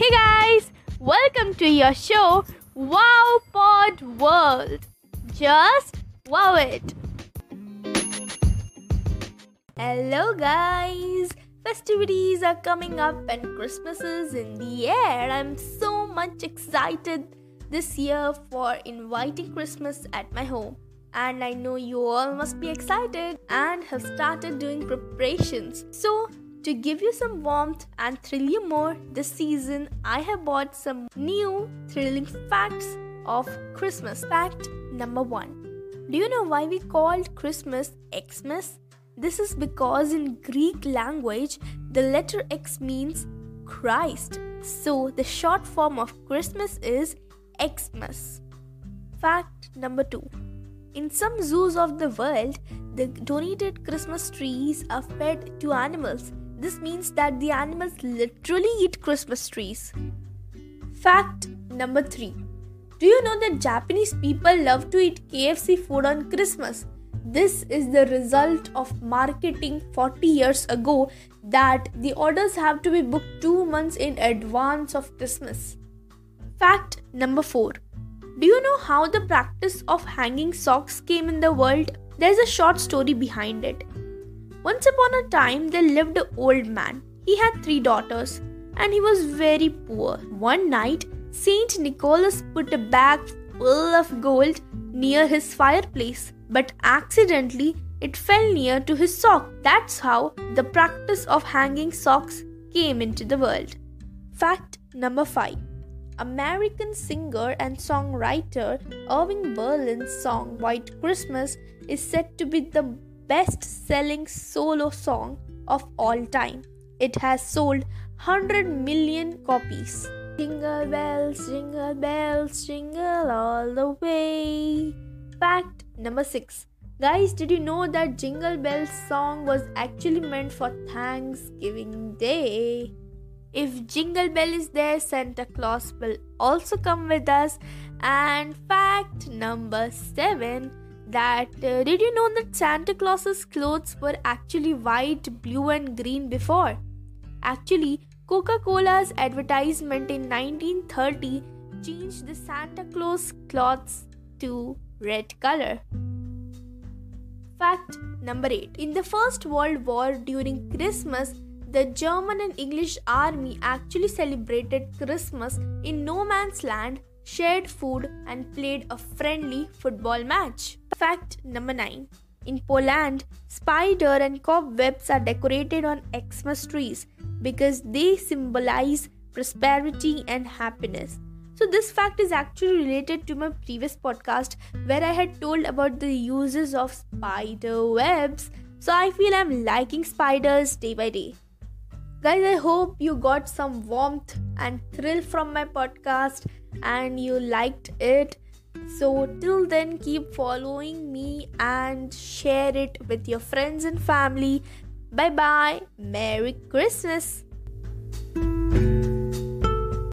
Hey guys, welcome to your show Wow Pod World. Just wow it. Hello guys, festivities are coming up and Christmas is in the air. I'm so much excited this year for inviting Christmas at my home. And I know you all must be excited and have started doing preparations. So, to give you some warmth and thrill you more this season, I have bought some new thrilling facts of Christmas. Fact number one Do you know why we called Christmas Xmas? This is because in Greek language, the letter X means Christ. So the short form of Christmas is Xmas. Fact number two In some zoos of the world, the donated Christmas trees are fed to animals this means that the animals literally eat Christmas trees. Fact number 3 Do you know that Japanese people love to eat KFC food on Christmas? This is the result of marketing 40 years ago that the orders have to be booked 2 months in advance of Christmas. Fact number 4 Do you know how the practice of hanging socks came in the world? There's a short story behind it. Once upon a time, there lived an old man. He had three daughters and he was very poor. One night, Saint Nicholas put a bag full of gold near his fireplace, but accidentally it fell near to his sock. That's how the practice of hanging socks came into the world. Fact number 5 American singer and songwriter Irving Berlin's song White Christmas is said to be the best selling solo song of all time. It has sold 100 million copies. Jingle bells, jingle bells, jingle all the way. Fact number 6. Guys, did you know that Jingle Bells song was actually meant for Thanksgiving Day? If Jingle Bell is there, Santa Claus will also come with us. And fact number 7 that uh, did you know that Santa Claus's clothes were actually white, blue, and green before? Actually, Coca Cola's advertisement in 1930 changed the Santa Claus clothes to red color. Fact number 8 In the First World War during Christmas, the German and English army actually celebrated Christmas in no man's land shared food, and played a friendly football match. Fact number 9 In Poland, spider and cobwebs are decorated on Xmas trees because they symbolize prosperity and happiness. So, this fact is actually related to my previous podcast where I had told about the uses of spider webs. So, I feel I'm liking spiders day by day. Guys, I hope you got some warmth and thrill from my podcast and you liked it. So, till then, keep following me and share it with your friends and family. Bye bye. Merry Christmas.